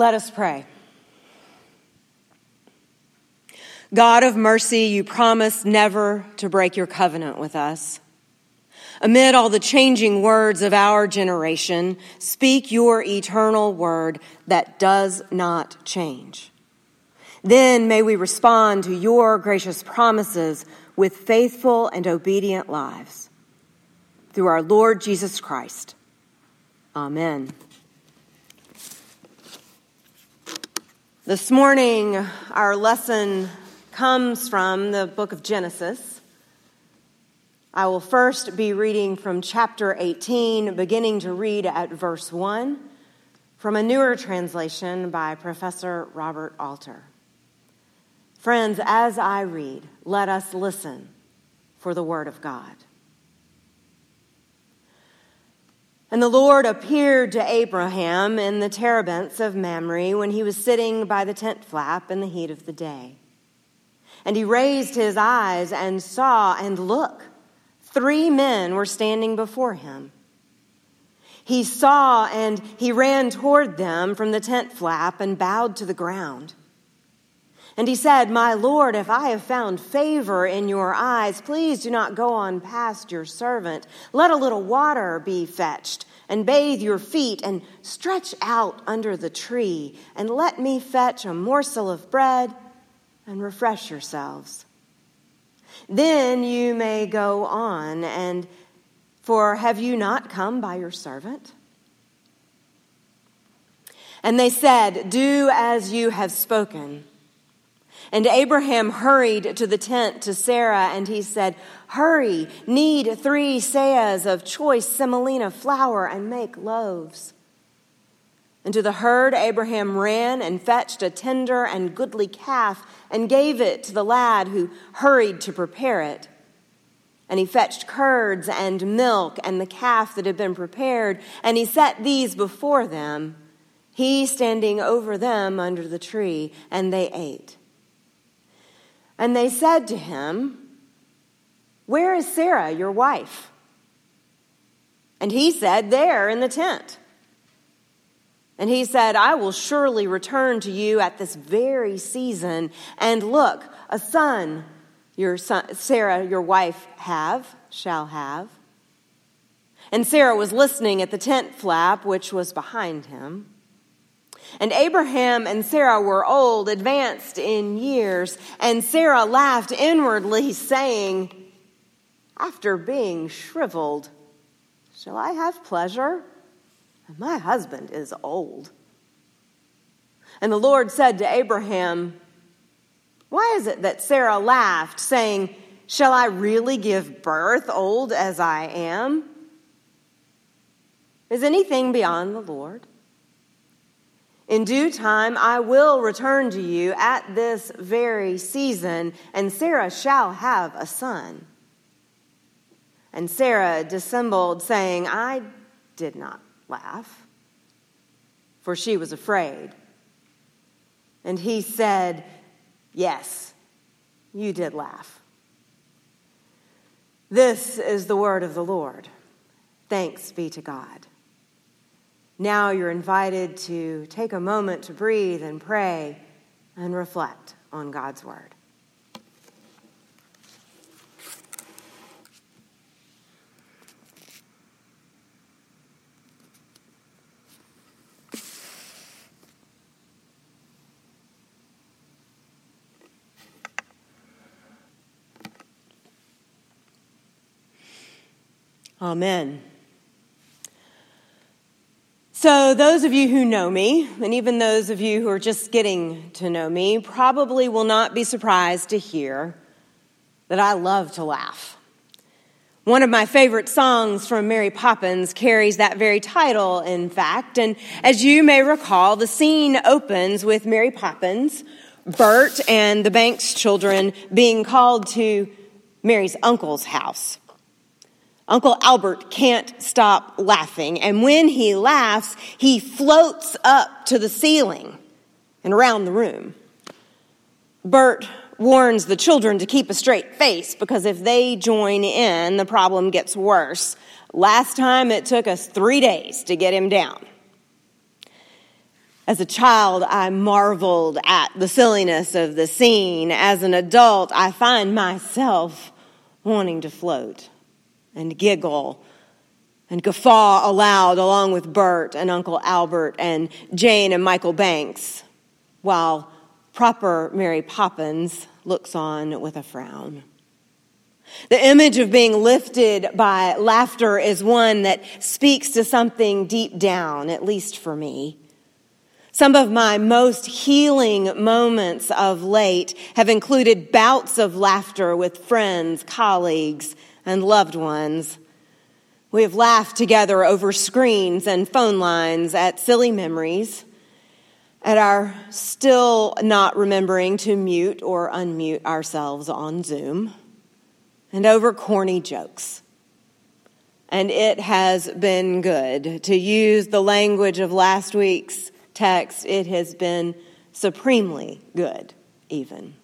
Let us pray. God of mercy, you promise never to break your covenant with us. Amid all the changing words of our generation, speak your eternal word that does not change. Then may we respond to your gracious promises with faithful and obedient lives. Through our Lord Jesus Christ. Amen. This morning, our lesson comes from the book of Genesis. I will first be reading from chapter 18, beginning to read at verse 1 from a newer translation by Professor Robert Alter. Friends, as I read, let us listen for the word of God. And the Lord appeared to Abraham in the terebinths of Mamre when he was sitting by the tent flap in the heat of the day. And he raised his eyes and saw, and look, three men were standing before him. He saw and he ran toward them from the tent flap and bowed to the ground. And he said, My Lord, if I have found favor in your eyes, please do not go on past your servant. Let a little water be fetched, and bathe your feet, and stretch out under the tree, and let me fetch a morsel of bread, and refresh yourselves. Then you may go on, and for have you not come by your servant? And they said, Do as you have spoken. And Abraham hurried to the tent to Sarah, and he said, Hurry, knead three seahs of choice semolina flour and make loaves. And to the herd, Abraham ran and fetched a tender and goodly calf and gave it to the lad who hurried to prepare it. And he fetched curds and milk and the calf that had been prepared, and he set these before them, he standing over them under the tree, and they ate. And they said to him, Where is Sarah, your wife? And he said, There in the tent. And he said, I will surely return to you at this very season. And look, a son your son, Sarah, your wife, have, shall have. And Sarah was listening at the tent flap, which was behind him. And Abraham and Sarah were old, advanced in years, and Sarah laughed inwardly, saying, After being shriveled, shall I have pleasure? My husband is old. And the Lord said to Abraham, Why is it that Sarah laughed, saying, Shall I really give birth, old as I am? Is anything beyond the Lord? In due time, I will return to you at this very season, and Sarah shall have a son. And Sarah dissembled, saying, I did not laugh, for she was afraid. And he said, Yes, you did laugh. This is the word of the Lord. Thanks be to God. Now you're invited to take a moment to breathe and pray and reflect on God's Word. Amen. So, those of you who know me, and even those of you who are just getting to know me, probably will not be surprised to hear that I love to laugh. One of my favorite songs from Mary Poppins carries that very title, in fact. And as you may recall, the scene opens with Mary Poppins, Bert, and the Banks children being called to Mary's uncle's house. Uncle Albert can't stop laughing, and when he laughs, he floats up to the ceiling and around the room. Bert warns the children to keep a straight face because if they join in, the problem gets worse. Last time it took us three days to get him down. As a child, I marveled at the silliness of the scene. As an adult, I find myself wanting to float and giggle and guffaw aloud along with Bert and Uncle Albert and Jane and Michael Banks, while proper Mary Poppins looks on with a frown. The image of being lifted by laughter is one that speaks to something deep down, at least for me. Some of my most healing moments of late have included bouts of laughter with friends, colleagues, and loved ones. We have laughed together over screens and phone lines at silly memories, at our still not remembering to mute or unmute ourselves on Zoom, and over corny jokes. And it has been good. To use the language of last week's text, it has been supremely good, even.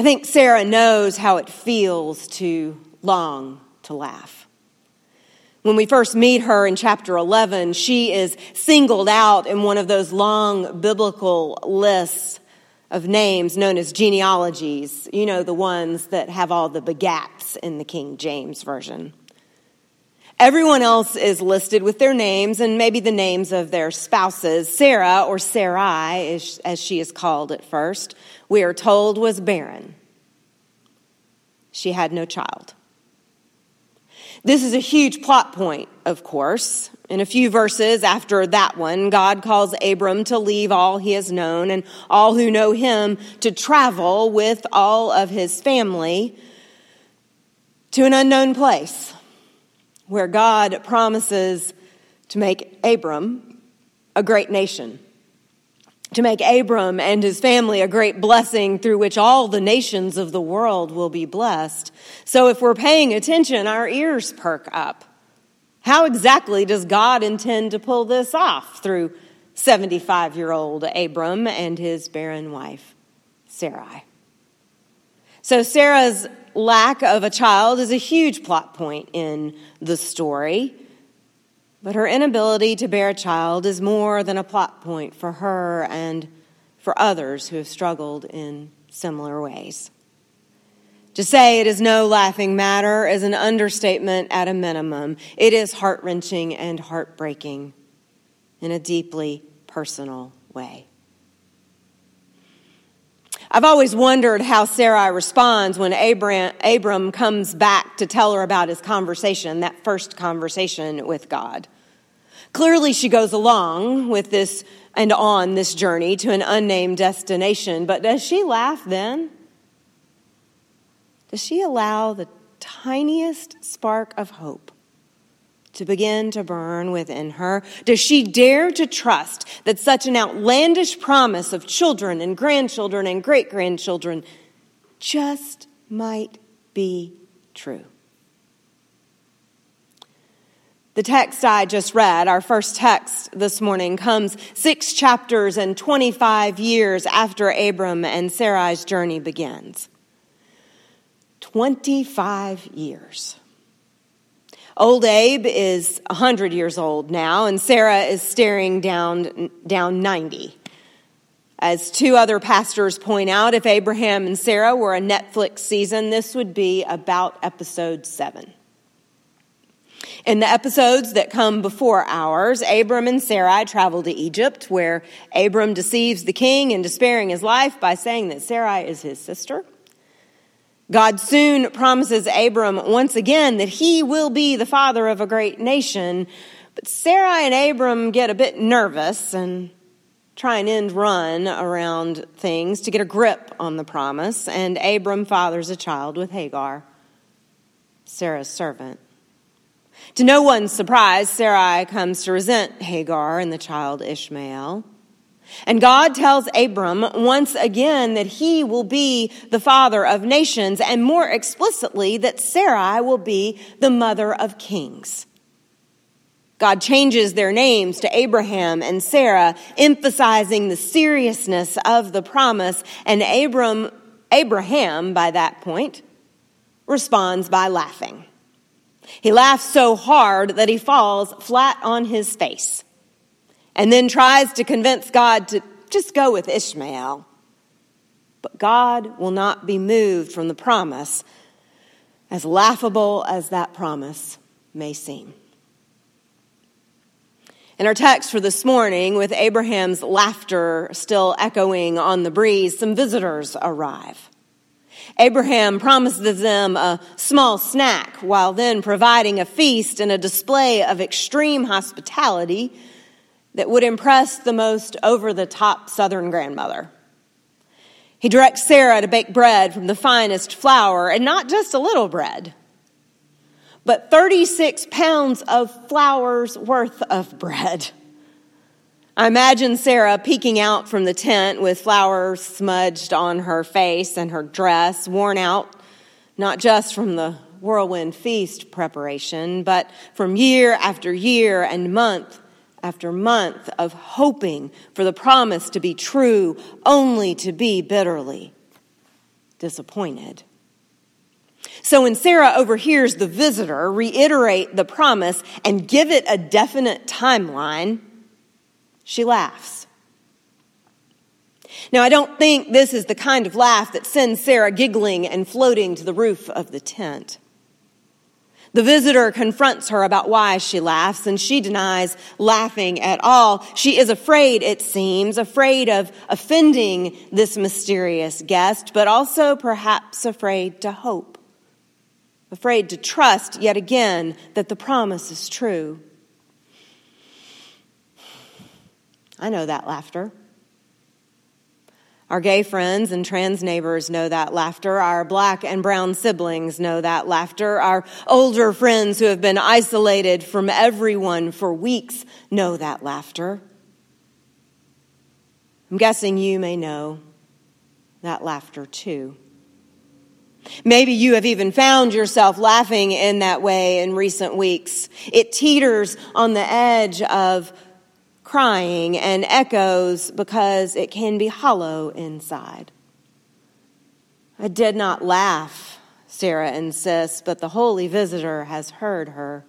I think Sarah knows how it feels to long to laugh. When we first meet her in chapter 11, she is singled out in one of those long biblical lists of names known as genealogies. You know, the ones that have all the begats in the King James Version. Everyone else is listed with their names and maybe the names of their spouses. Sarah, or Sarai, as she is called at first, we are told was barren. She had no child. This is a huge plot point, of course. In a few verses after that one, God calls Abram to leave all he has known and all who know him to travel with all of his family to an unknown place where God promises to make Abram a great nation to make Abram and his family a great blessing through which all the nations of the world will be blessed. So if we're paying attention, our ears perk up. How exactly does God intend to pull this off through 75 year old Abram and his barren wife, Sarai? So Sarah's lack of a child is a huge plot point in the story. But her inability to bear a child is more than a plot point for her and for others who have struggled in similar ways. To say it is no laughing matter is an understatement at a minimum. It is heart wrenching and heartbreaking in a deeply personal way. I've always wondered how Sarai responds when Abram, Abram comes back to tell her about his conversation, that first conversation with God. Clearly, she goes along with this and on this journey to an unnamed destination, but does she laugh then? Does she allow the tiniest spark of hope to begin to burn within her? Does she dare to trust that such an outlandish promise of children and grandchildren and great grandchildren just might be true? The text I just read, our first text this morning, comes six chapters and 25 years after Abram and Sarai's journey begins. 25 years. Old Abe is 100 years old now, and Sarah is staring down, down 90. As two other pastors point out, if Abraham and Sarah were a Netflix season, this would be about episode seven. In the episodes that come before ours, Abram and Sarai travel to Egypt, where Abram deceives the king into sparing his life by saying that Sarai is his sister. God soon promises Abram once again that he will be the father of a great nation. But Sarah and Abram get a bit nervous and try and end run around things to get a grip on the promise. And Abram fathers a child with Hagar, Sarah's servant. To no one's surprise, Sarai comes to resent Hagar and the child Ishmael. And God tells Abram once again that he will be the father of nations, and more explicitly, that Sarai will be the mother of kings. God changes their names to Abraham and Sarah, emphasizing the seriousness of the promise, and Abram, Abraham, by that point, responds by laughing. He laughs so hard that he falls flat on his face. And then tries to convince God to just go with Ishmael. But God will not be moved from the promise, as laughable as that promise may seem. In our text for this morning, with Abraham's laughter still echoing on the breeze, some visitors arrive. Abraham promises them a small snack while then providing a feast and a display of extreme hospitality that would impress the most over the top southern grandmother. He directs Sarah to bake bread from the finest flour, and not just a little bread, but 36 pounds of flour's worth of bread. I imagine Sarah peeking out from the tent with flour smudged on her face and her dress, worn out not just from the whirlwind feast preparation, but from year after year and month after month of hoping for the promise to be true, only to be bitterly disappointed. So when Sarah overhears the visitor reiterate the promise and give it a definite timeline, she laughs. Now, I don't think this is the kind of laugh that sends Sarah giggling and floating to the roof of the tent. The visitor confronts her about why she laughs, and she denies laughing at all. She is afraid, it seems, afraid of offending this mysterious guest, but also perhaps afraid to hope afraid to trust yet again that the promise is true. I know that laughter. Our gay friends and trans neighbors know that laughter. Our black and brown siblings know that laughter. Our older friends who have been isolated from everyone for weeks know that laughter. I'm guessing you may know that laughter too. Maybe you have even found yourself laughing in that way in recent weeks. It teeters on the edge of crying and echoes because it can be hollow inside. I did not laugh, Sarah insists, but the holy visitor has heard her.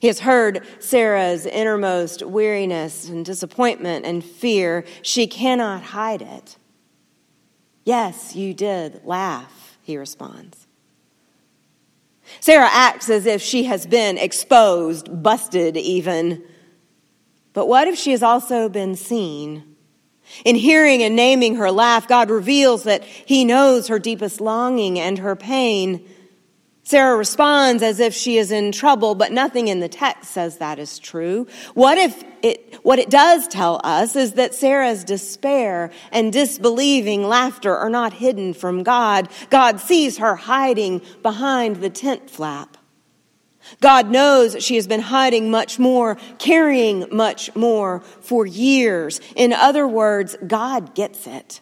He has heard Sarah's innermost weariness and disappointment and fear. She cannot hide it. Yes, you did laugh he responds. Sarah acts as if she has been exposed, busted even. But what if she has also been seen? In hearing and naming her laugh, God reveals that He knows her deepest longing and her pain. Sarah responds as if she is in trouble, but nothing in the text says that is true. What if it, what it does tell us is that Sarah's despair and disbelieving laughter are not hidden from God. God sees her hiding behind the tent flap. God knows she has been hiding much more, carrying much more for years. In other words, God gets it.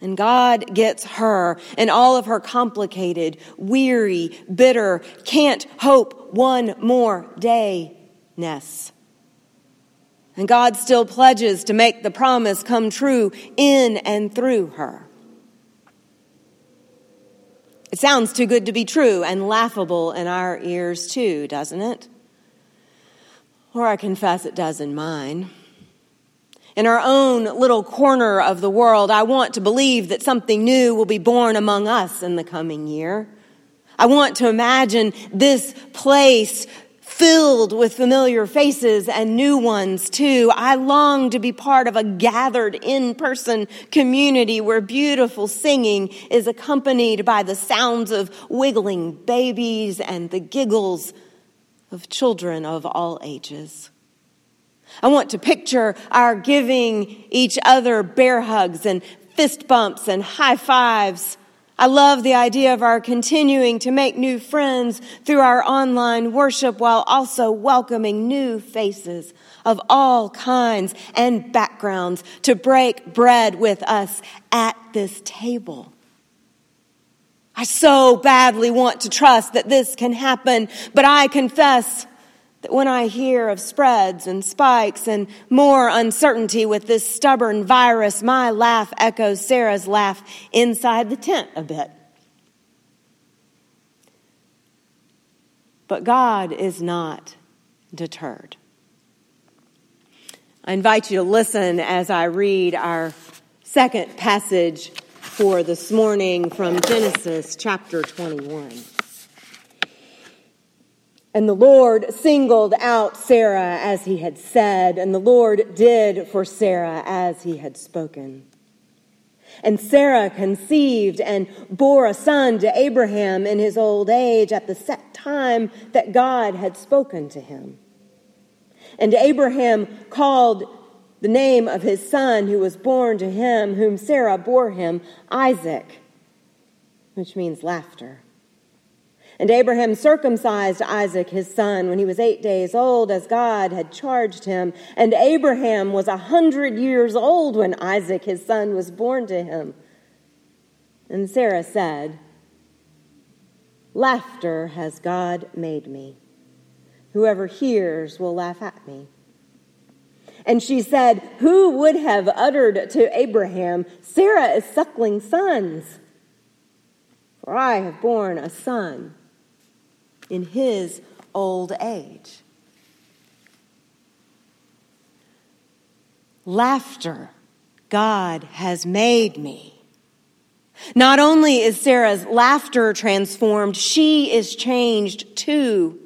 And God gets her and all of her complicated, weary, bitter, can't hope one more day ness. And God still pledges to make the promise come true in and through her. It sounds too good to be true and laughable in our ears, too, doesn't it? Or I confess it does in mine in our own little corner of the world, I want to believe that something new will be born among us in the coming year. I want to imagine this place filled with familiar faces and new ones too. I long to be part of a gathered in-person community where beautiful singing is accompanied by the sounds of wiggling babies and the giggles of children of all ages. I want to picture our giving each other bear hugs and fist bumps and high fives. I love the idea of our continuing to make new friends through our online worship while also welcoming new faces of all kinds and backgrounds to break bread with us at this table. I so badly want to trust that this can happen, but I confess that when I hear of spreads and spikes and more uncertainty with this stubborn virus, my laugh echoes Sarah's laugh inside the tent a bit. But God is not deterred. I invite you to listen as I read our second passage for this morning from Genesis chapter 21. And the Lord singled out Sarah as he had said, and the Lord did for Sarah as he had spoken. And Sarah conceived and bore a son to Abraham in his old age at the set time that God had spoken to him. And Abraham called the name of his son who was born to him, whom Sarah bore him, Isaac, which means laughter. And Abraham circumcised Isaac his son when he was eight days old, as God had charged him. And Abraham was a hundred years old when Isaac his son was born to him. And Sarah said, Laughter has God made me. Whoever hears will laugh at me. And she said, Who would have uttered to Abraham, Sarah is suckling sons? For I have borne a son in his old age. Laughter, God has made me. Not only is Sarah's laughter transformed, she is changed too.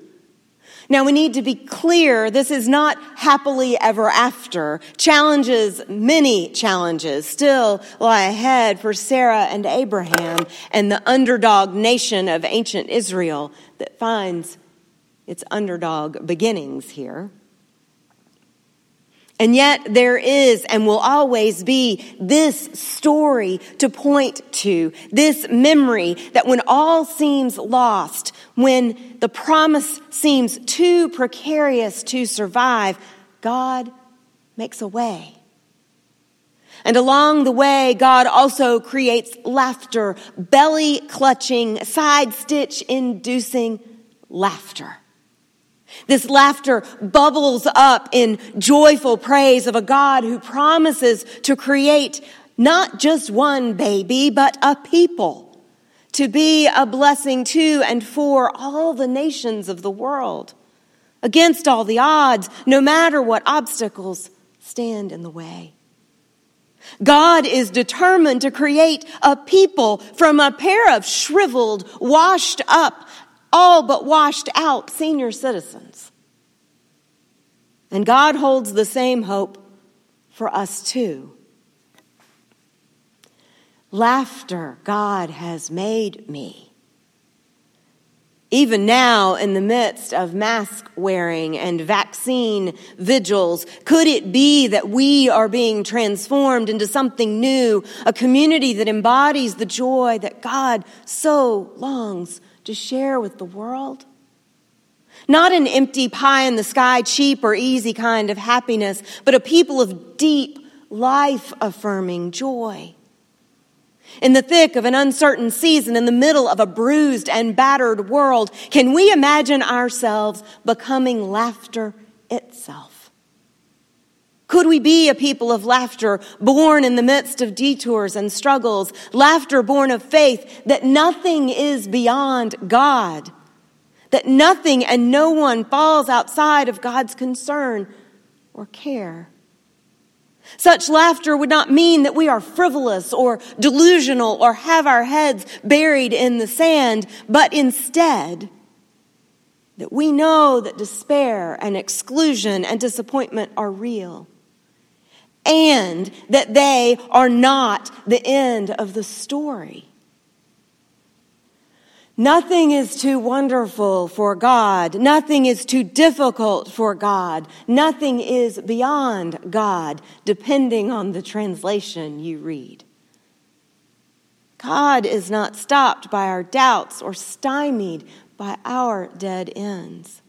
Now we need to be clear, this is not happily ever after. Challenges, many challenges still lie ahead for Sarah and Abraham and the underdog nation of ancient Israel that finds its underdog beginnings here. And yet there is and will always be this story to point to, this memory that when all seems lost, when the promise seems too precarious to survive, God makes a way. And along the way, God also creates laughter, belly clutching, side stitch inducing laughter. This laughter bubbles up in joyful praise of a God who promises to create not just one baby, but a people to be a blessing to and for all the nations of the world, against all the odds, no matter what obstacles stand in the way. God is determined to create a people from a pair of shriveled, washed up, all but washed out senior citizens. And God holds the same hope for us too. Laughter, God has made me. Even now, in the midst of mask wearing and vaccine vigils, could it be that we are being transformed into something new, a community that embodies the joy that God so longs to share with the world? Not an empty pie in the sky, cheap or easy kind of happiness, but a people of deep, life affirming joy. In the thick of an uncertain season, in the middle of a bruised and battered world, can we imagine ourselves becoming laughter itself? Could we be a people of laughter, born in the midst of detours and struggles, laughter born of faith that nothing is beyond God, that nothing and no one falls outside of God's concern or care? Such laughter would not mean that we are frivolous or delusional or have our heads buried in the sand, but instead, that we know that despair and exclusion and disappointment are real and that they are not the end of the story. Nothing is too wonderful for God. Nothing is too difficult for God. Nothing is beyond God, depending on the translation you read. God is not stopped by our doubts or stymied by our dead ends.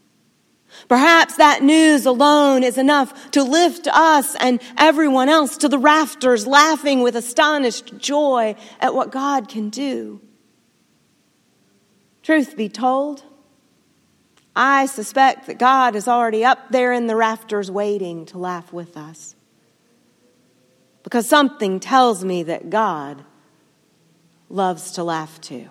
Perhaps that news alone is enough to lift us and everyone else to the rafters, laughing with astonished joy at what God can do. Truth be told, I suspect that God is already up there in the rafters waiting to laugh with us. Because something tells me that God loves to laugh too.